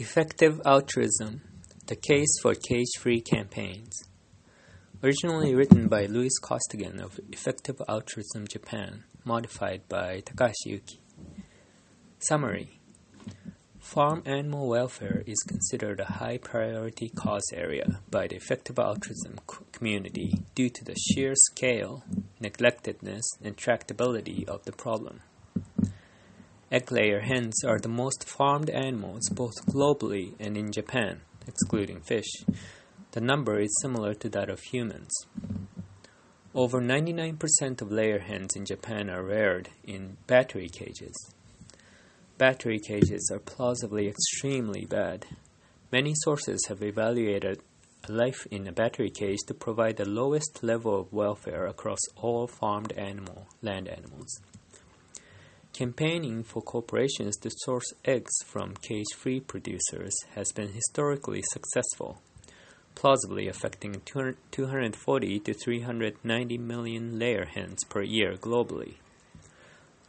Effective Altruism The Case for Cage Free Campaigns. Originally written by Louis Costigan of Effective Altruism Japan, modified by Takashi Yuki. Summary Farm animal welfare is considered a high priority cause area by the effective altruism community due to the sheer scale, neglectedness, and tractability of the problem. Egg layer hens are the most farmed animals both globally and in Japan, excluding fish. The number is similar to that of humans. Over 99% of layer hens in Japan are reared in battery cages. Battery cages are plausibly extremely bad. Many sources have evaluated life in a battery cage to provide the lowest level of welfare across all farmed animal land animals. Campaigning for corporations to source eggs from cage free producers has been historically successful, plausibly affecting 240 to 390 million layer hens per year globally.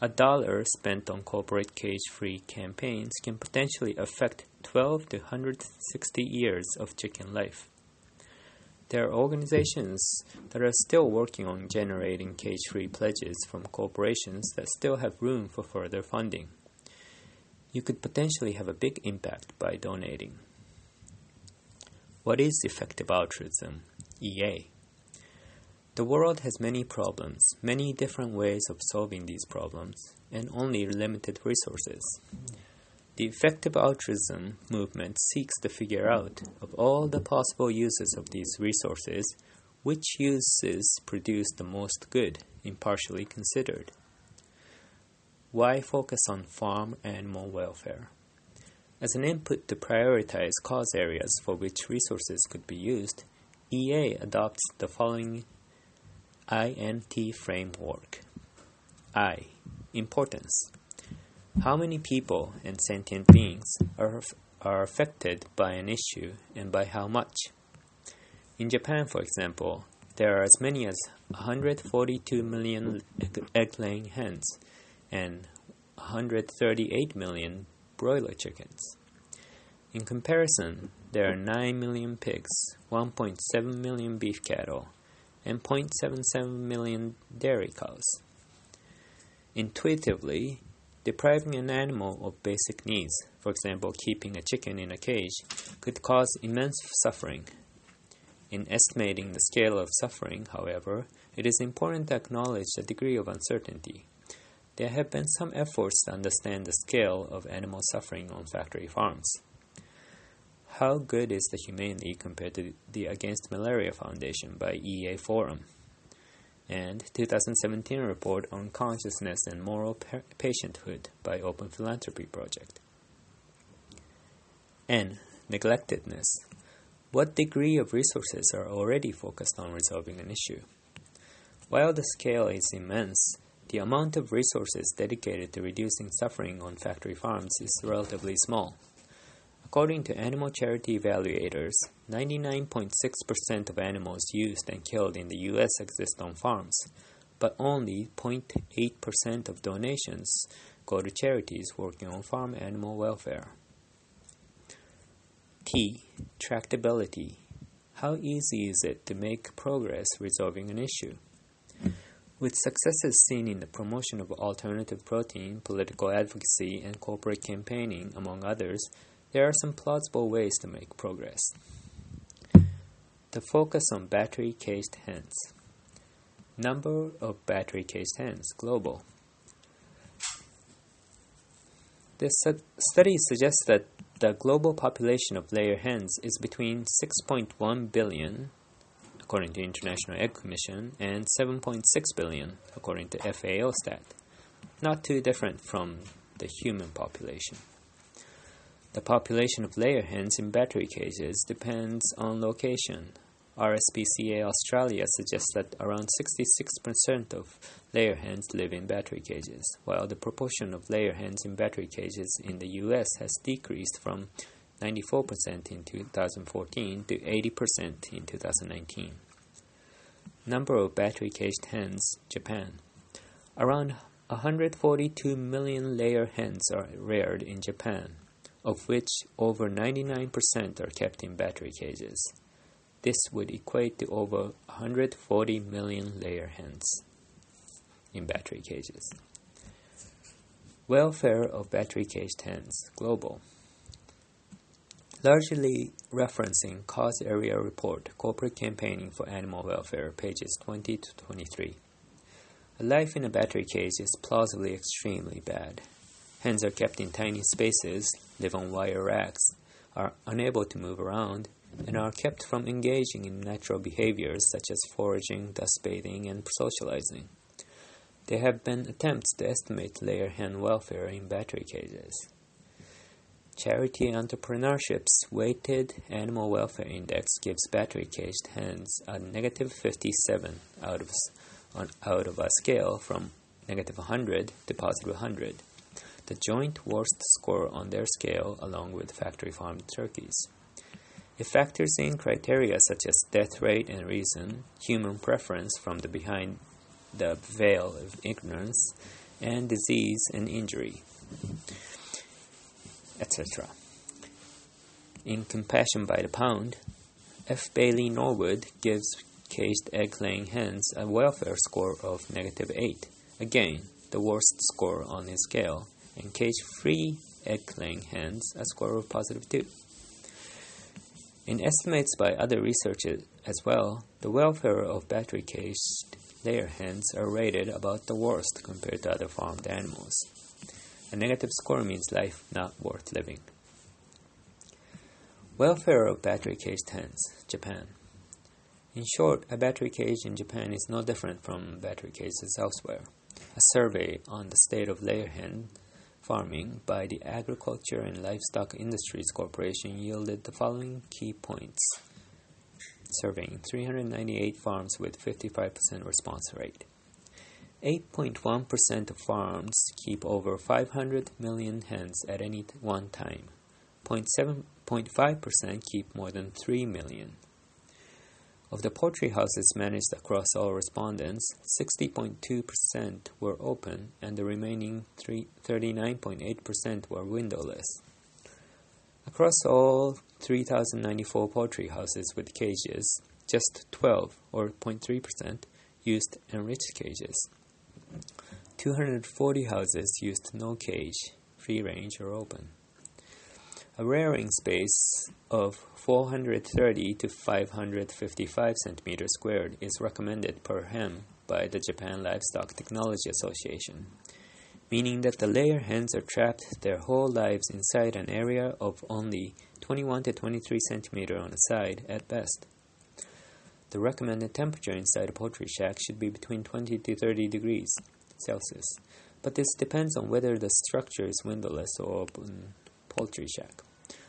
A dollar spent on corporate cage free campaigns can potentially affect 12 to 160 years of chicken life. There are organizations that are still working on generating cage free pledges from corporations that still have room for further funding. You could potentially have a big impact by donating. What is effective altruism? EA. The world has many problems, many different ways of solving these problems, and only limited resources. The effective altruism movement seeks to figure out, of all the possible uses of these resources, which uses produce the most good, impartially considered. Why focus on farm animal welfare? As an input to prioritize cause areas for which resources could be used, EA adopts the following INT framework. I. Importance. How many people and sentient beings are, are affected by an issue and by how much? In Japan, for example, there are as many as 142 million egg laying hens and 138 million broiler chickens. In comparison, there are 9 million pigs, 1.7 million beef cattle, and 0.77 million dairy cows. Intuitively, Depriving an animal of basic needs, for example, keeping a chicken in a cage, could cause immense suffering. In estimating the scale of suffering, however, it is important to acknowledge the degree of uncertainty. There have been some efforts to understand the scale of animal suffering on factory farms. How good is the Humane League compared to the Against Malaria Foundation by EA Forum? And 2017 report on consciousness and moral pa- patienthood by Open Philanthropy Project. N. Neglectedness. What degree of resources are already focused on resolving an issue? While the scale is immense, the amount of resources dedicated to reducing suffering on factory farms is relatively small. According to animal charity evaluators, 99.6% of animals used and killed in the US exist on farms, but only 0.8% of donations go to charities working on farm animal welfare. T. Tractability. How easy is it to make progress resolving an issue? With successes seen in the promotion of alternative protein, political advocacy, and corporate campaigning, among others, there are some plausible ways to make progress. The focus on battery caged hens. Number of battery caged hens global. This study suggests that the global population of layer hens is between 6.1 billion, according to International Egg Commission, and 7.6 billion, according to FAO stat. Not too different from the human population. The population of layer hens in battery cages depends on location. RSPCA Australia suggests that around 66% of layer hens live in battery cages, while the proportion of layer hens in battery cages in the US has decreased from 94% in 2014 to 80% in 2019. Number of battery caged hens, Japan. Around 142 million layer hens are reared in Japan of which over 99% are kept in battery cages. This would equate to over 140 million layer hens in battery cages. Welfare of battery caged hens, global. Largely referencing Cause Area Report, Corporate Campaigning for Animal Welfare, pages 20 to 23. A life in a battery cage is plausibly extremely bad. Hens are kept in tiny spaces, live on wire racks, are unable to move around, and are kept from engaging in natural behaviors such as foraging, dust bathing, and socializing. There have been attempts to estimate layer hen welfare in battery cages. Charity Entrepreneurship's Weighted Animal Welfare Index gives battery caged hens a negative 57 out of, on, out of a scale from negative 100 to positive 100, the joint worst score on their scale along with factory farmed turkeys. It factors in criteria such as death rate and reason, human preference from the behind the veil of ignorance, and disease and injury etc. In Compassion by the Pound, F. Bailey Norwood gives caged egg laying hens a welfare score of negative 8, again, the worst score on his scale, and cage free egg laying hens a score of positive 2. In estimates by other researchers as well, the welfare of battery caged layer hens are rated about the worst compared to other farmed animals. A negative score means life not worth living. Welfare of battery caged hens, Japan. In short, a battery cage in Japan is no different from battery cages elsewhere. A survey on the state of layer hen farming by the Agriculture and Livestock Industries Corporation yielded the following key points. Surveying 398 farms with 55% response rate. 8.1% of farms keep over 500 million hens at any one time. 0.7.5% keep more than 3 million. Of the poultry houses managed across all respondents, 60.2% were open and the remaining 39.8% were windowless. Across all 3,094 poultry houses with cages, just 12 or 0.3% used enriched cages. 240 houses used no cage, free range or open. A rearing space of 430 to 555 centimeters squared is recommended per hen by the Japan Livestock Technology Association, meaning that the layer hens are trapped their whole lives inside an area of only 21 to 23 centimeter on a side at best. The recommended temperature inside a poultry shack should be between 20 to 30 degrees Celsius, but this depends on whether the structure is windowless or open poultry shack.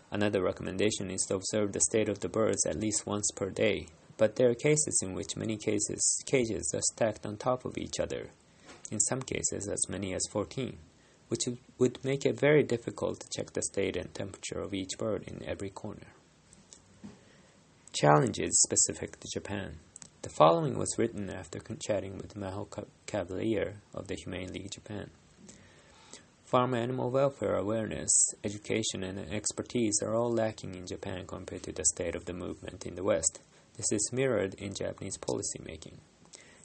Another recommendation is to observe the state of the birds at least once per day, but there are cases in which many cases, cages are stacked on top of each other, in some cases as many as 14, which would make it very difficult to check the state and temperature of each bird in every corner. Challenges specific to Japan. The following was written after chatting with Maho Cavalier of the Humane League Japan. Farm animal welfare awareness, education, and expertise are all lacking in Japan compared to the state of the movement in the West. This is mirrored in Japanese policy making.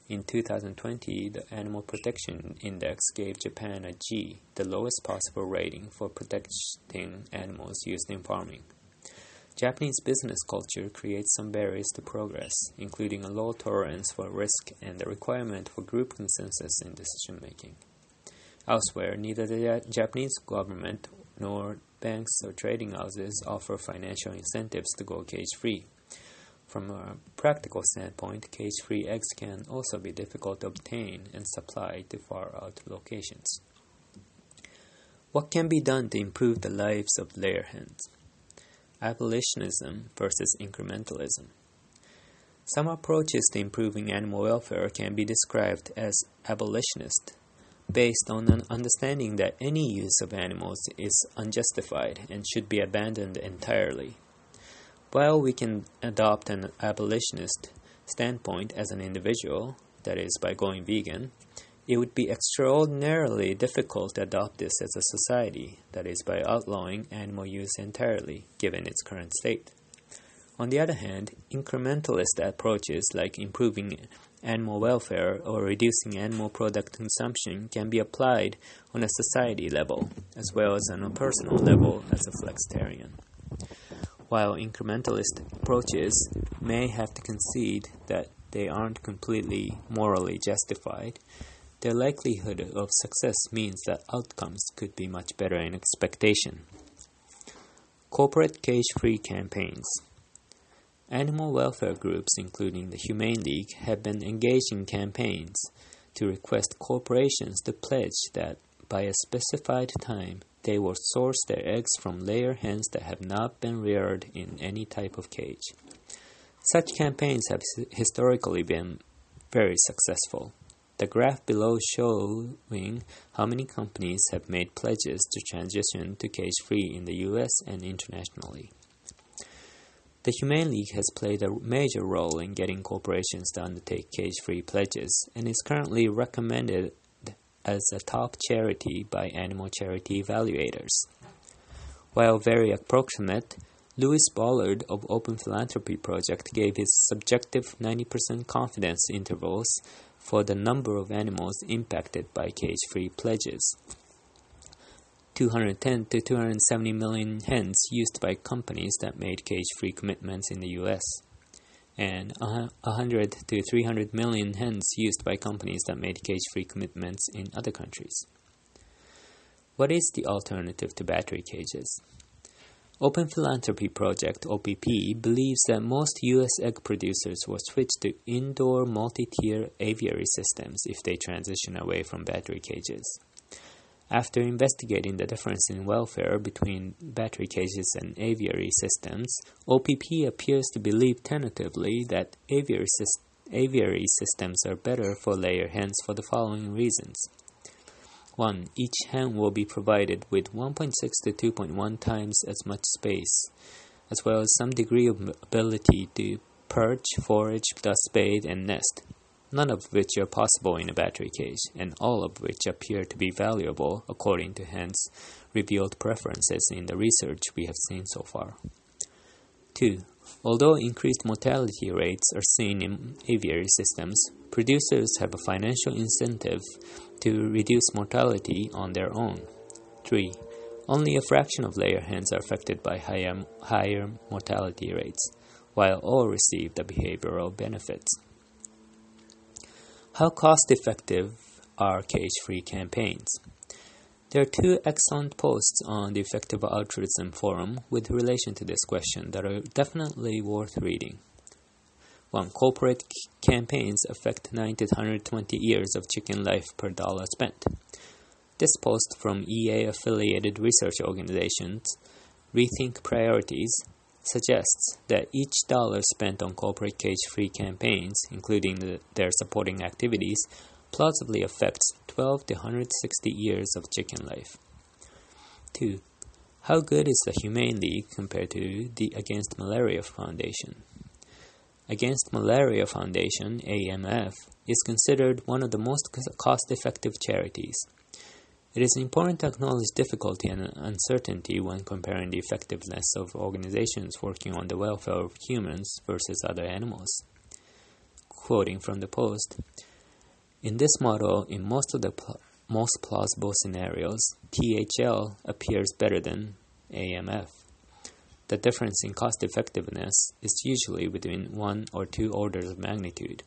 In 2020, the Animal Protection Index gave Japan a G, the lowest possible rating for protecting animals used in farming. Japanese business culture creates some barriers to progress, including a low tolerance for risk and the requirement for group consensus in decision making. Elsewhere, neither the uh, Japanese government nor banks or trading houses offer financial incentives to go cage free. From a practical standpoint, cage free eggs can also be difficult to obtain and supply to far out locations. What can be done to improve the lives of layer hens? abolitionism versus incrementalism. Some approaches to improving animal welfare can be described as abolitionist, based on an understanding that any use of animals is unjustified and should be abandoned entirely. While we can adopt an abolitionist standpoint as an individual, that is, by going vegan, it would be extraordinarily difficult to adopt this as a society, that is, by outlawing animal use entirely, given its current state. On the other hand, incrementalist approaches like improving animal welfare or reducing animal product consumption can be applied on a society level as well as on a personal level as a flexitarian. While incrementalist approaches may have to concede that they aren't completely morally justified, their likelihood of success means that outcomes could be much better in expectation. Corporate cage free campaigns. Animal welfare groups, including the Humane League, have been engaged in campaigns to request corporations to pledge that by a specified time they will source their eggs from layer hens that have not been reared in any type of cage. Such campaigns have historically been very successful. The graph below showing how many companies have made pledges to transition to cage free in the US and internationally. The Humane League has played a major role in getting corporations to undertake cage free pledges and is currently recommended as a top charity by animal charity evaluators. While very approximate, Lewis Bollard of Open Philanthropy Project gave his subjective 90% confidence intervals for the number of animals impacted by cage free pledges. 210 to 270 million hens used by companies that made cage free commitments in the US, and 100 to 300 million hens used by companies that made cage free commitments in other countries. What is the alternative to battery cages? Open Philanthropy Project OPP believes that most US egg producers will switch to indoor multi tier aviary systems if they transition away from battery cages. After investigating the difference in welfare between battery cages and aviary systems, OPP appears to believe tentatively that aviary, aviary systems are better for layer hens for the following reasons. 1. Each hen will be provided with 1.6 to 2.1 times as much space, as well as some degree of ability to perch, forage, dust bathe, and nest none of which are possible in a battery cage, and all of which appear to be valuable according to hens' revealed preferences in the research we have seen so far. 2. Although increased mortality rates are seen in aviary systems, producers have a financial incentive to reduce mortality on their own. 3. Only a fraction of layer hens are affected by higher, higher mortality rates, while all receive the behavioral benefits. How cost effective are cage free campaigns? There are two excellent posts on the Effective Altruism Forum with relation to this question that are definitely worth reading. 1. Corporate campaigns affect 90 to 120 years of chicken life per dollar spent. This post from EA affiliated research organizations, Rethink Priorities, suggests that each dollar spent on corporate cage free campaigns, including the, their supporting activities, plausibly affects 12 to 160 years of chicken life. 2. How good is the Humane League compared to the Against Malaria Foundation? Against Malaria Foundation, AMF, is considered one of the most cost effective charities. It is important to acknowledge difficulty and uncertainty when comparing the effectiveness of organizations working on the welfare of humans versus other animals. Quoting from the Post In this model, in most of the pl- most plausible scenarios, THL appears better than AMF. The difference in cost effectiveness is usually between one or two orders of magnitude.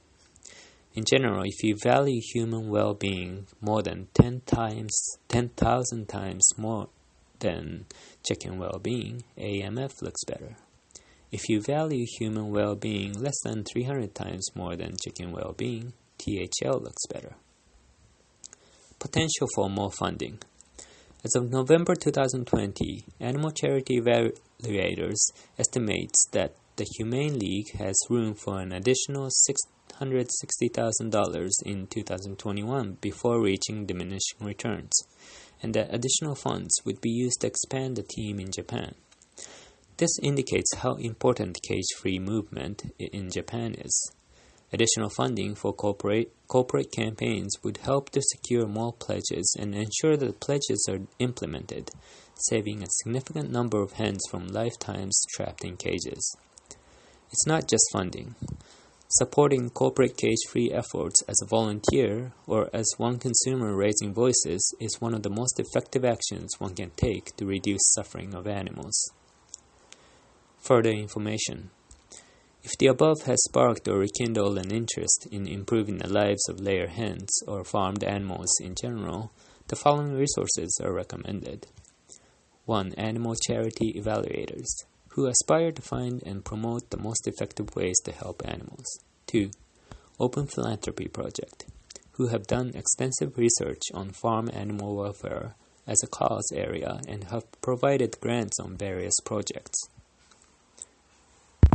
In general, if you value human well-being more than 10 times, 10,000 times more than chicken well-being, AMF looks better. If you value human well-being less than 300 times more than chicken well-being, THL looks better. Potential for more funding. As of November 2020, Animal Charity Evaluators estimates that the Humane League has room for an additional $660,000 in 2021 before reaching diminishing returns, and that additional funds would be used to expand the team in Japan. This indicates how important cage free movement in Japan is. Additional funding for corporate, corporate campaigns would help to secure more pledges and ensure that pledges are implemented, saving a significant number of hens from lifetimes trapped in cages. It's not just funding. Supporting corporate cage free efforts as a volunteer or as one consumer raising voices is one of the most effective actions one can take to reduce suffering of animals. Further information if the above has sparked or rekindled an interest in improving the lives of layer hens or farmed animals in general, the following resources are recommended. 1. Animal charity evaluators, who aspire to find and promote the most effective ways to help animals. 2. Open Philanthropy Project, who have done extensive research on farm animal welfare as a cause area and have provided grants on various projects.